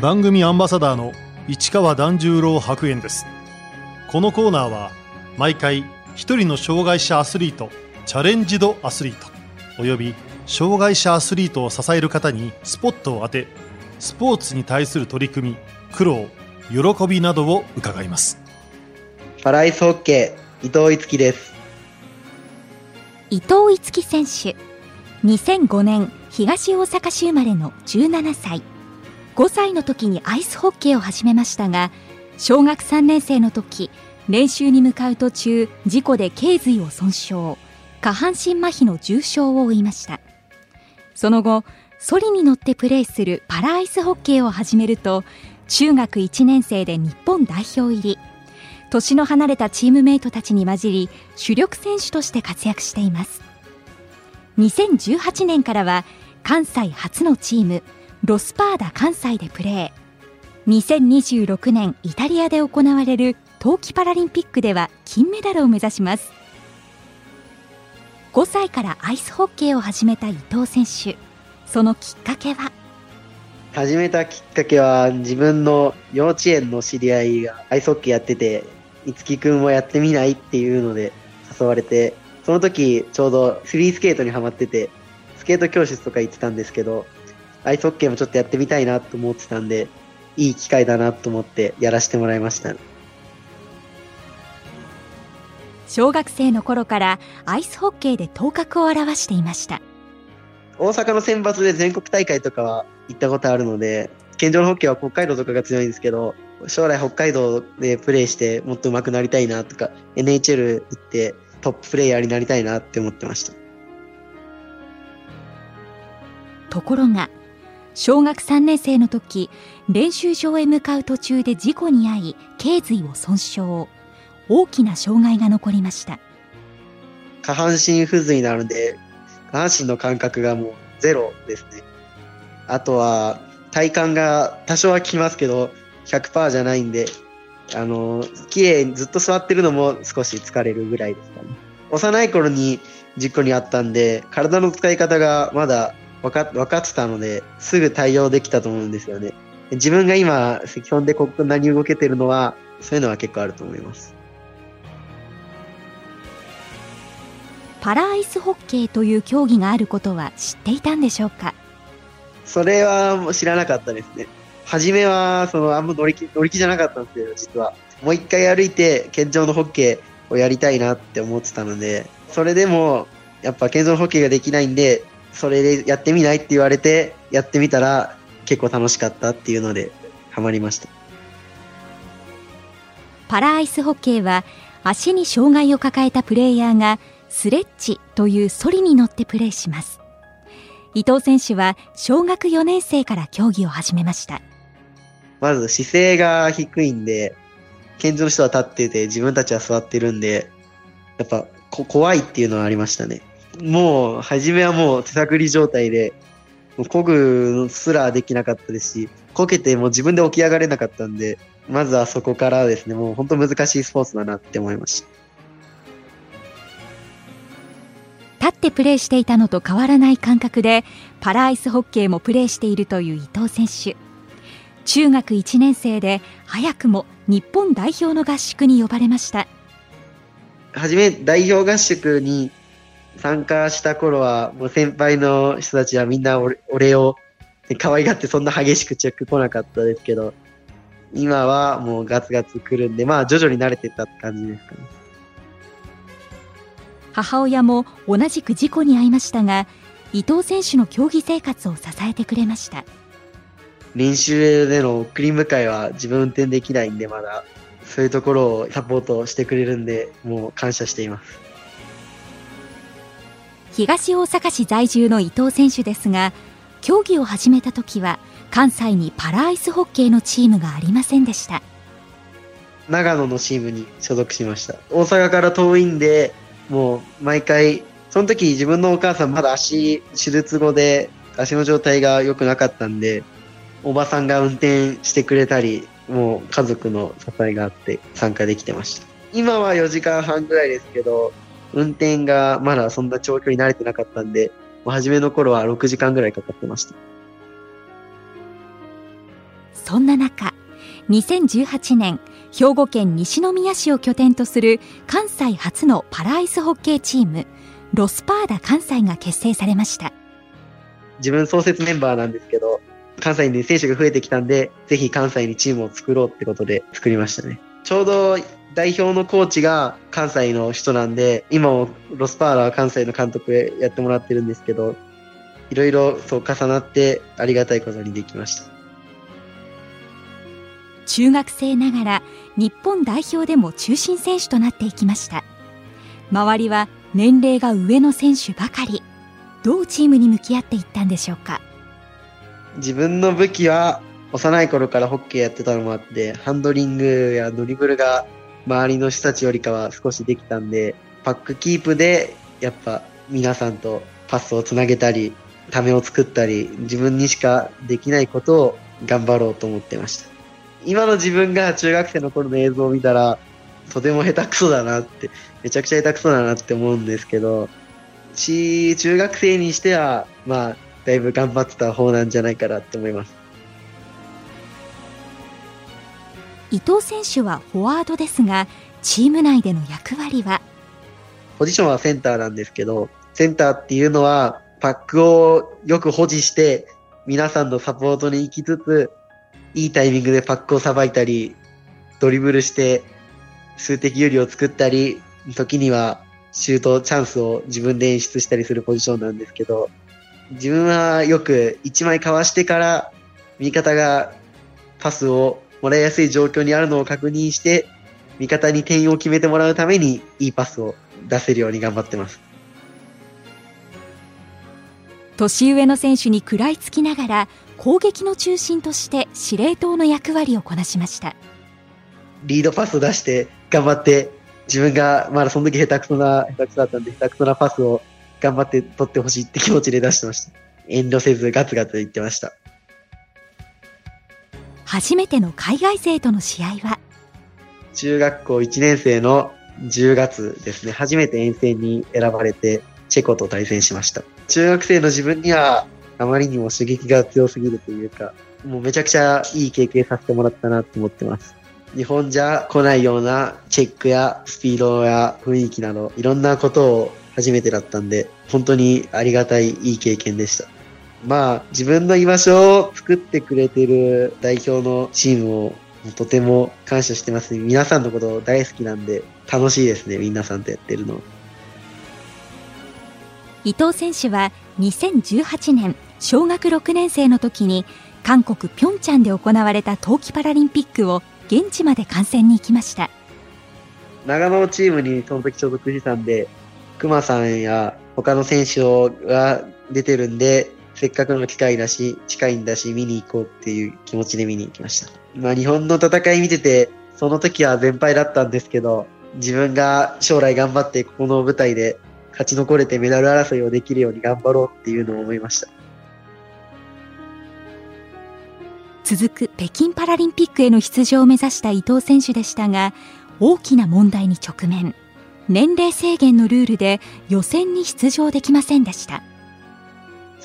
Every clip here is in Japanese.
番組アンバサダーの市川團十郎白猿です。このコーナーは毎回一人の障害者アスリートチャレンジドアスリートおよび障害者アスリートを支える方にスポットを当てスポーツに対する取り組み苦労喜びなどを伺います。パラアイスホッケー伊藤樹です。伊藤樹選手。2005年東大阪市生まれの17歳5歳の時にアイスホッケーを始めましたが小学3年生の時練習に向かう途中事故で頸髄を損傷下半身麻痺の重傷を負いました。その後ソリに乗ってプレーするパラアイスホッケーを始めると中学1年生で日本代表入り。年の離れたチームメイトたちに混じり主力選手として活躍しています。2018年からは関西初のチームロスパーダ関西でプレー。2026年イタリアで行われる冬季パラリンピックでは金メダルを目指します。5歳からアイスホッケーを始めた伊藤選手。そのきっかけは？始めたきっかけは自分の幼稚園の知り合いがアイスホッケーやってて、いつきくんもやってみないっていうので誘われて、その時ちょうどフリースケートにハマってて、スケート教室とか行ってたんですけど、アイスホッケーもちょっとやってみたいなと思ってたんで、いい機会だなと思ってやらせてもらいました。小学生の頃からアイスホッケーで頭角を現していました。大阪の選抜で全国大会とかは行ったことあるので、健常のホッケーは北海道とかが強いんですけど、将来北海道でプレーしてもっと上手くなりたいなとか、NHL 行ってトッププレイヤーになりたいなって思ってました。ところが、小学3年生の時、練習場へ向かう途中で事故に遭い、頸髄を損傷。大きな障害が残りました。下半身不随なので、下半身の感覚がもうゼロですね。あとは、体幹が多少はきますけど、100%じゃないんで、あの、綺麗にずっと座ってるのも少し疲れるぐらいですかね。幼い頃に事故にあったんで、体の使い方がまだ分か分かってたので、すぐ対応できたと思うんですよね。自分が今、基本でここ何動けてるのは、そういうのは結構あると思います。パラアイスホッケーという競技があることは知っていたんでしょうか？それは知らなかったですね。初めは、その、あんま乗り気、乗り気じゃなかったんですよ、実は。もう一回歩いて、健常のホッケーをやりたいなって思ってたので、それでも、やっぱ健常のホッケーができないんで、それでやってみないって言われて、やってみたら、結構楽しかったっていうので、ハマりました。パラアイスホッケーは、足に障害を抱えたプレイヤーが、スレッチというソリに乗ってプレーします。伊藤選手は小学4年生から競技を始めました。まず姿勢が低いんで健常の人は立ってて自分たちは座ってるんでやっぱこ怖いっていうのはありましたねもう初めはもう手探り状態でこぐすらできなかったですしこけてもう自分で起き上がれなかったんでまずはそこからですねもう本当難しいスポーツだなって思いました。立ってプレーしていたのと変わらない感覚でパラアイスホッケーもプレーしているという伊藤選手。中学1年生で早くも日本代表の合宿に呼ばれました。初め代表合宿に参加した頃はもう先輩の人たちはみんな俺を可愛がってそんな激しくチェック来なかったですけど今はもうガツガツ来るんでまあ徐々に慣れてったって感じですかね。母親も同じく事故に遭いましたが伊藤選手の競技生活を支えてくれました。練習での送り迎えは自分運転できないんでまだそういうところをサポートしてくれるんでもう感謝しています東大阪市在住の伊藤選手ですが競技を始めた時は関西にパラアイスホッケーのチームがありませんでした長野のチームに所属しました大阪から遠いんでもう毎回、その時自分のお母さんまだ足、手術後で足の状態が良くなかったんで、おばさんが運転してくれたり、もう家族の支えがあって参加できてました。今は4時間半ぐらいですけど、運転がまだそんな長距離慣れてなかったんで、初めの頃は6時間ぐらいかかってました。そんな中2018年兵庫県西宮市を拠点とする関西初のパラアイスホッケーチームロスパーダ関西が結成されました自分創設メンバーなんですけど関西に選手が増えてきたんでぜひ関西にチームを作ろうってことで作りましたねちょうど代表のコーチが関西の人なんで今もロスパーダは関西の監督やってもらってるんですけどいろいろそう重なってありがたいことにできました。中学生ながら日本代表でも中心選手となっていきました。周りは年齢が上の選手ばかり。どうチームに向き合っていったんでしょうか？自分の武器は幼い頃からホッケーやってたのもあってハンドリングやドリブルが周りの人たちよりかは少しできたんでパックキープでやっぱ皆さんとパスをつなげたりためを作ったり自分にしかできないことを頑張ろうと思ってました。今の自分が中学生の頃の映像を見たらとても下手くそだなってめちゃくちゃ下手くそだなって思うんですけどし中学生にしてはまあだいぶ頑張ってた方なんじゃないかなって思います。伊藤選手はフォワードですがチーム内での役割は？ポジションはセンターなんですけどセンターっていうのはパックをよく保持して皆さんのサポートに行きつついいタイミングでパックをさばいたりドリブルして数的有利を作ったり時にはシュートチャンスを自分で演出したりするポジションなんですけど自分はよく1枚かわしてから味方がパスをもらいやすい状況にあるのを確認して、味方に点を決めてもらうために、いいパスを出せるように頑張ってます。年上の選手に食らいつきながら、攻撃の中心として司令塔の役割をこなしました。リードパスを出して頑張って、自分がまだその時下手くそな、下手くそだったんで、下手くそなパスを頑張って取ってほしいって気持ちで出してました。遠慮せずガツガツ言ってました。初めての海外勢との試合は？中学校1年生の10月ですね、初めて遠征に選ばれて、チェコと対戦しました。中学生の自分には、あまりにも刺激が強すぎるというか、もうめちゃくちゃいい経験させてもらったなと思ってます。日本じゃ来ないようなチェックやスピードや雰囲気など、いろんなことを初めてだったんで、本当にありがたいいい経験でした。まあ、自分の居場所を作ってくれてる代表のチームをとても感謝してます。皆さんのこと大好きなんで、楽しいですね、皆さんとやってるの。伊藤選手は2018年小学6年生の時に韓国ピョンチャンで行われた冬季パラリンピックを現地まで観戦に行きました長野チームにその時所属してたんで熊さんや他の選手が出てるんでせっかくの機会だし、近いんだし、見に行こうっていう気持ちで見に行きました。まあ日本の戦い見てて、その時は全敗だったんですけど、自分が将来頑張ってここの舞台で勝ち残れてメダル争いをできるように頑張ろうっていうのを思いました。続く北京パラリンピックへの出場を目指した伊藤選手でしたが、大きな問題に直面。年齢制限のルールで予選に出場できませんでした。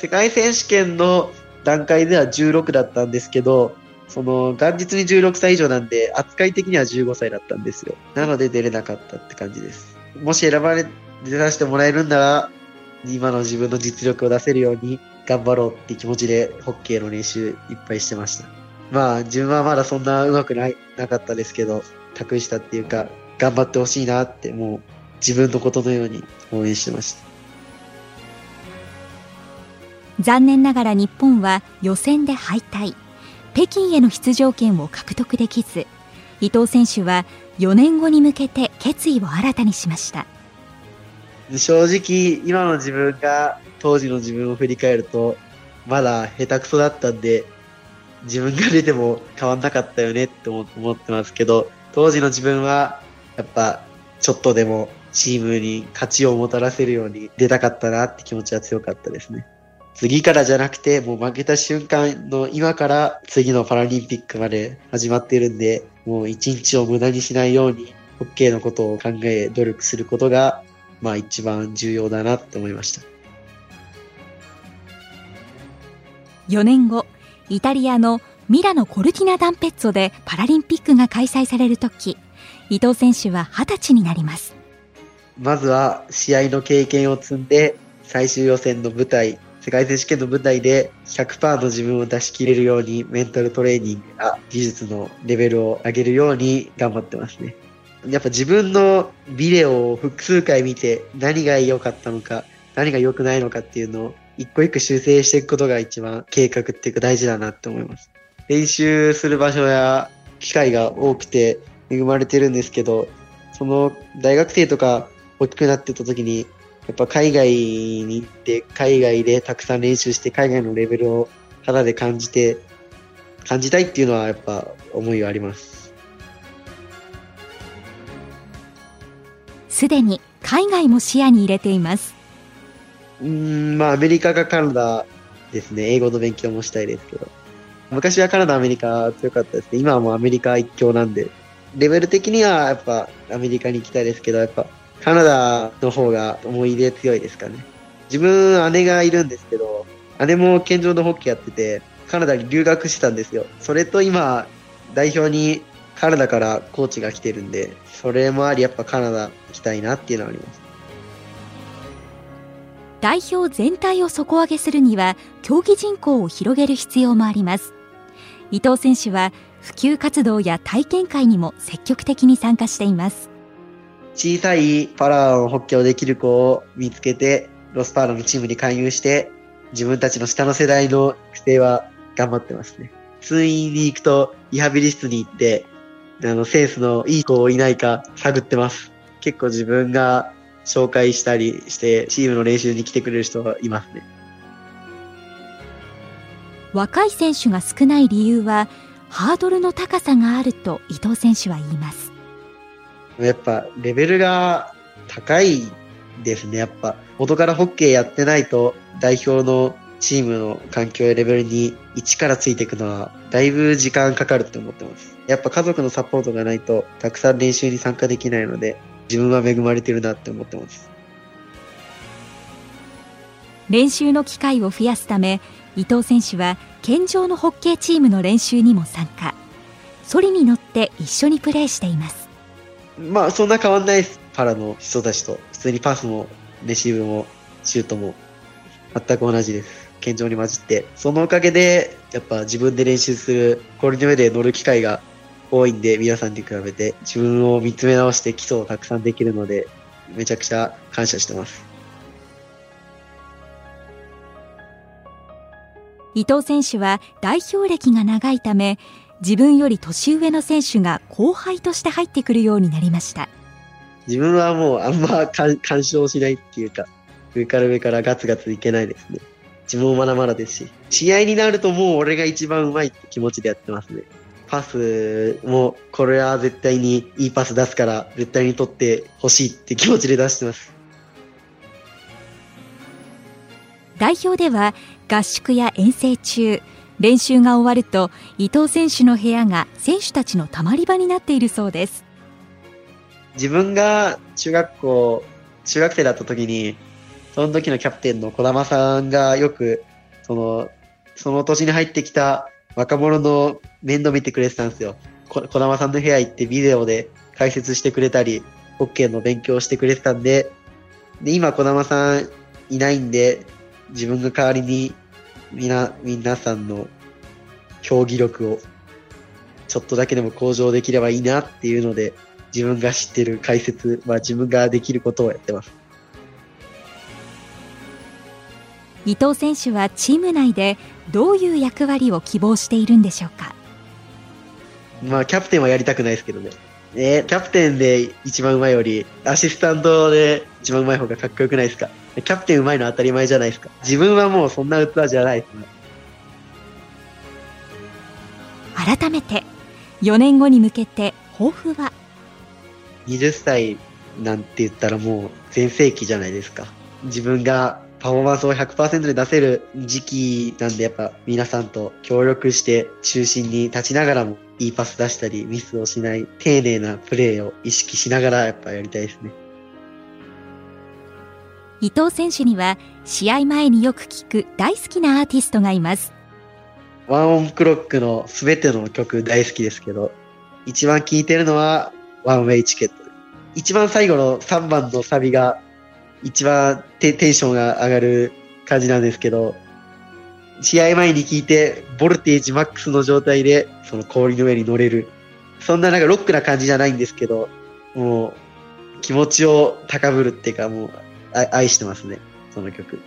世界選手権の段階では16だったんですけど、その元日に16歳以上なんで、扱い的には15歳だったんですよ。なので出れなかったって感じです。もし選ばれ、出させてもらえるんなら、今の自分の実力を出せるように頑張ろうって気持ちでホッケーの練習いっぱいしてました。まあ自分はまだそんな上手くないなかったですけど、託したっていうか、頑張ってほしいなってもう自分のことのように応援してました。残念ながら日本は予選で敗退北京への出場権を獲得できず伊藤選手は4年後に向けて決意を新たにしました正直今の自分が当時の自分を振り返るとまだ下手くそだったんで自分が出ても変わんなかったよねって思ってますけど当時の自分はやっぱちょっとでもチームに勝ちをもたらせるように出たかったなって気持ちは強かったですね。次からじゃなくて、もう負けた瞬間の今から次のパラリンピックまで始まってるんで、もう一日を無駄にしないように、ホッケーのことを考え、努力することが、まあ一番重要だなって思いました。4年後、イタリアのミラノ・コルティナ・ダンペッツォでパラリンピックが開催される時伊藤選手は二十歳になりますまずは試合の経験を積んで最終予選の舞台世界選手権の舞台で100%の自分を出し切れるようにメンタルトレーニングや技術のレベルを上げるように頑張ってますね。やっぱ自分のビデオを複数回見て何が良かったのか何が良くないのかっていうのを一個一個修正していくことが一番計画っていうか大事だなって思います。練習する場所や機会が多くて恵まれてるんですけど、その大学生とか大きくなってた時に、やっぱ海外に行って、海外でたくさん練習して、海外のレベルを肌で感じて、感じたいっていうのはやっぱ思いはあります。すでに海外も視野に入れています。うん、まあアメリカかカナダですね。英語の勉強もしたいですけど。昔はカナダ、アメリカ強かったですね。今はもうアメリカ一強なんで。レベル的にはやっぱアメリカに行きたいですけど、やっぱカナダの方が思い出強いですかね。自分、姉がいるんですけど、姉も健常のホッケーやってて、カナダに留学してたんですよ。それと今、代表にカナダからコーチが来てるんで、それもあり、やっぱカナダ行きたいなっていうのはあります。代表全体を底上げするには、競技人口を広げる必要もあります。伊藤選手は、普及活動や体験会にも積極的に参加しています。小さいパラのホッケーをできる子を見つけて、ロスパーラのチームに加入して、自分たちの下の世代の育成は頑張ってますね。通院に行くと、リハビリ室に行って、あの、センスのいい子いないか探ってます。結構自分が紹介したりして、チームの練習に来てくれる人がいますね。若い選手が少ない理由は、ハードルの高さがあると伊藤選手は言います。やっぱレベルが高いですね。やっぱ元からホッケーやってないと代表のチームの環境やレベルに一からついていくのはだいぶ時間かかるって思ってます。やっぱ家族のサポートがないとたくさん練習に参加できないので自分は恵まれてるなって思ってます。練習の機会を増やすため伊藤選手は健常のホッケーチームの練習にも参加。ソリに乗って一緒にプレーしています。まあ、そんな変わんないです。パラの人たちと。普通にパスも、レシーブも、シュートも、全く同じです。健常に混じって。そのおかげで、やっぱ自分で練習する、氷の上で乗る機会が多いんで、皆さんに比べて、自分を見つめ直して基礎をたくさんできるので、めちゃくちゃ感謝してます。伊藤選手は代表歴が長いため、自分より年上の選手が後輩として入ってくるようになりました。自分はもうあんま干渉しないっていうか上から上からガツガツいけないですね。自分もまだまだですし試合になるともう俺が一番うまいって気持ちでやってますね。パスもこれは絶対にいいパス出すから絶対に取ってほしいって気持ちで出してます。代表では合宿や遠征中練習が終わると伊藤選手の部屋が選手たちのたまり場になっているそうです。自分が中学校中学生だった時にその時のキャプテンの児玉さんがよくそのその年に入ってきた若者の面倒見てくれてたんですよ。児玉さんの部屋行ってビデオで解説してくれたりホッケーの勉強してくれてたんでで今児玉さんいないんで自分が代わりにみな、皆さんの競技力をちょっとだけでも向上できればいいなっていうので、自分が知ってる解説、まあ自分ができることをやってます。伊藤選手はチーム内でどういう役割を希望しているんでしょうか？まあキャプテンはやりたくないですけどね。えー、キャプテンで一番うまいより、アシスタントで一番うまい方がかっこよくないですか？キャプテンうまいのは当たり前じゃないですか？自分はもうそんな器じゃないですね。改めて、4年後に向けて抱負は ?20 歳なんて言ったらもう全盛期じゃないですか。自分がパフォーマンスを100%で出せる時期なんでやっぱ皆さんと協力して中心に立ちながらもいいパス出したりミスをしない丁寧なプレーを意識しながらやっぱやりたいですね。伊藤選手には試合前によく聞く大好きなアーティストがいます。ワンオンクロックのすべての曲大好きですけど、一番聴いてるのはワンウェイチケット。一番最後の3番のサビが一番テテンションが上がる感じなんですけど、試合前に聞いて、ボルテージマックスの状態で、その氷の上に乗れる。そんななんかロックな感じじゃないんですけど、もう、気持ちを高ぶるっていうか、もう、愛してますね、その曲。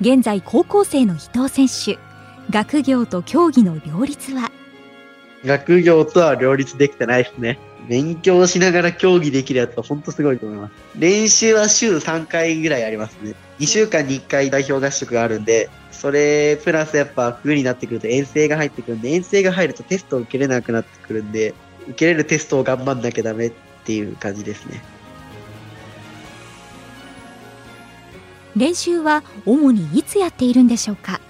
現在高校生の伊藤選手学業と競技の両立は学業とは両立できてないですね。勉強しながら競技できるやつは本当すごいと思います。練習は週3回ぐらいありますね。2週間に1回代表合宿があるんで、それプラスやっぱ冬になってくると遠征が入ってくるんで、遠征が入るとテストを受けれなくなってくるんで、受けれるテストを頑張んなきゃダメっていう感じですね。練習は主にいつやっているんでしょうか？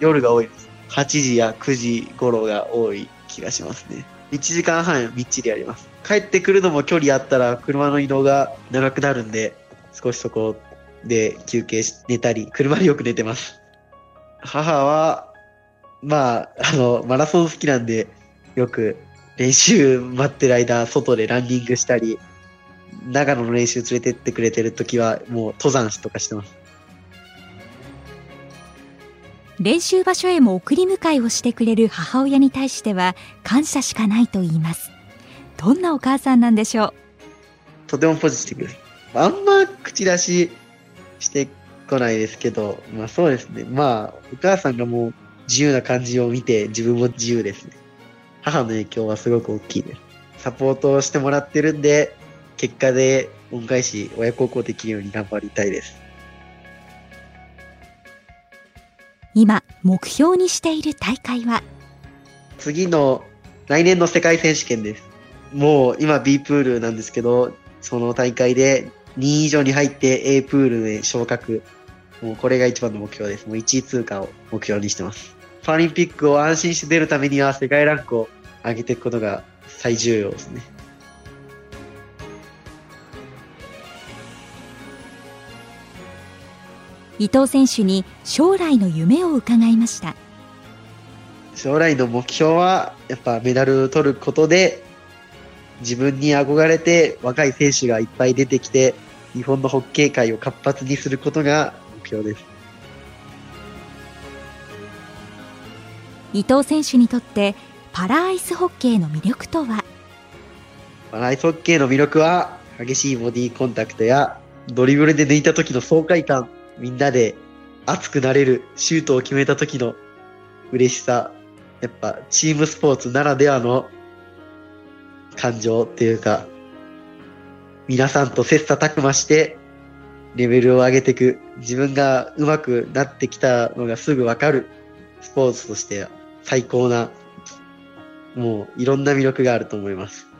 夜が多いです。8時や9時頃が多い気がしますね。1時間半みっちりあります。帰ってくるのも距離あったら車の移動が長くなるんで、少しそこで休憩し、寝たり、車でよく寝てます。母は、まあ、あの、マラソン好きなんで、よく練習待ってる間、外でランニングしたり、長野の練習連れてってくれてる時は、もう登山とかしてます。練習場所へも送り迎えをしてくれる母親に対しては感謝しかないと言いますどんなお母さんなんでしょう？とてもポジティブ。あんま口出ししてこないですけど、まあそうですね。まあ、お母さんがもう自由な感じを見て自分も自由ですね。母の影響はすごく大きいです。サポートをしてもらってるんで、結果で恩返し、親孝行できるように頑張りたいです。今目標にしている大会は？次の来年の世界選手権です。もう今 B プールなんですけど、その大会で2位以上に入って A プールへ昇格。もうこれが一番の目標です。もう1位通過を目標にしてます。パラリンピックを安心して出るためには世界ランクを上げていくことが最重要ですね。伊藤選手に将来の夢を伺いました将来の目標はやっぱメダルを取ることで自分に憧れて若い選手がいっぱい出てきて日本のホッケー界を活発にすることが目標です。伊藤選手にとってパラアイスホッケーの魅力とは？パラアイスホッケーの魅力は激しいボディコンタクトやドリブルで抜いた時の爽快感みんなで熱くなれるシュートを決めた時の嬉しさ。やっぱチームスポーツならではの感情っていうか皆さんと切磋琢磨してレベルを上げていく。自分が上手くなってきたのがすぐわかる。スポーツとして最高なもういろんな魅力があると思います。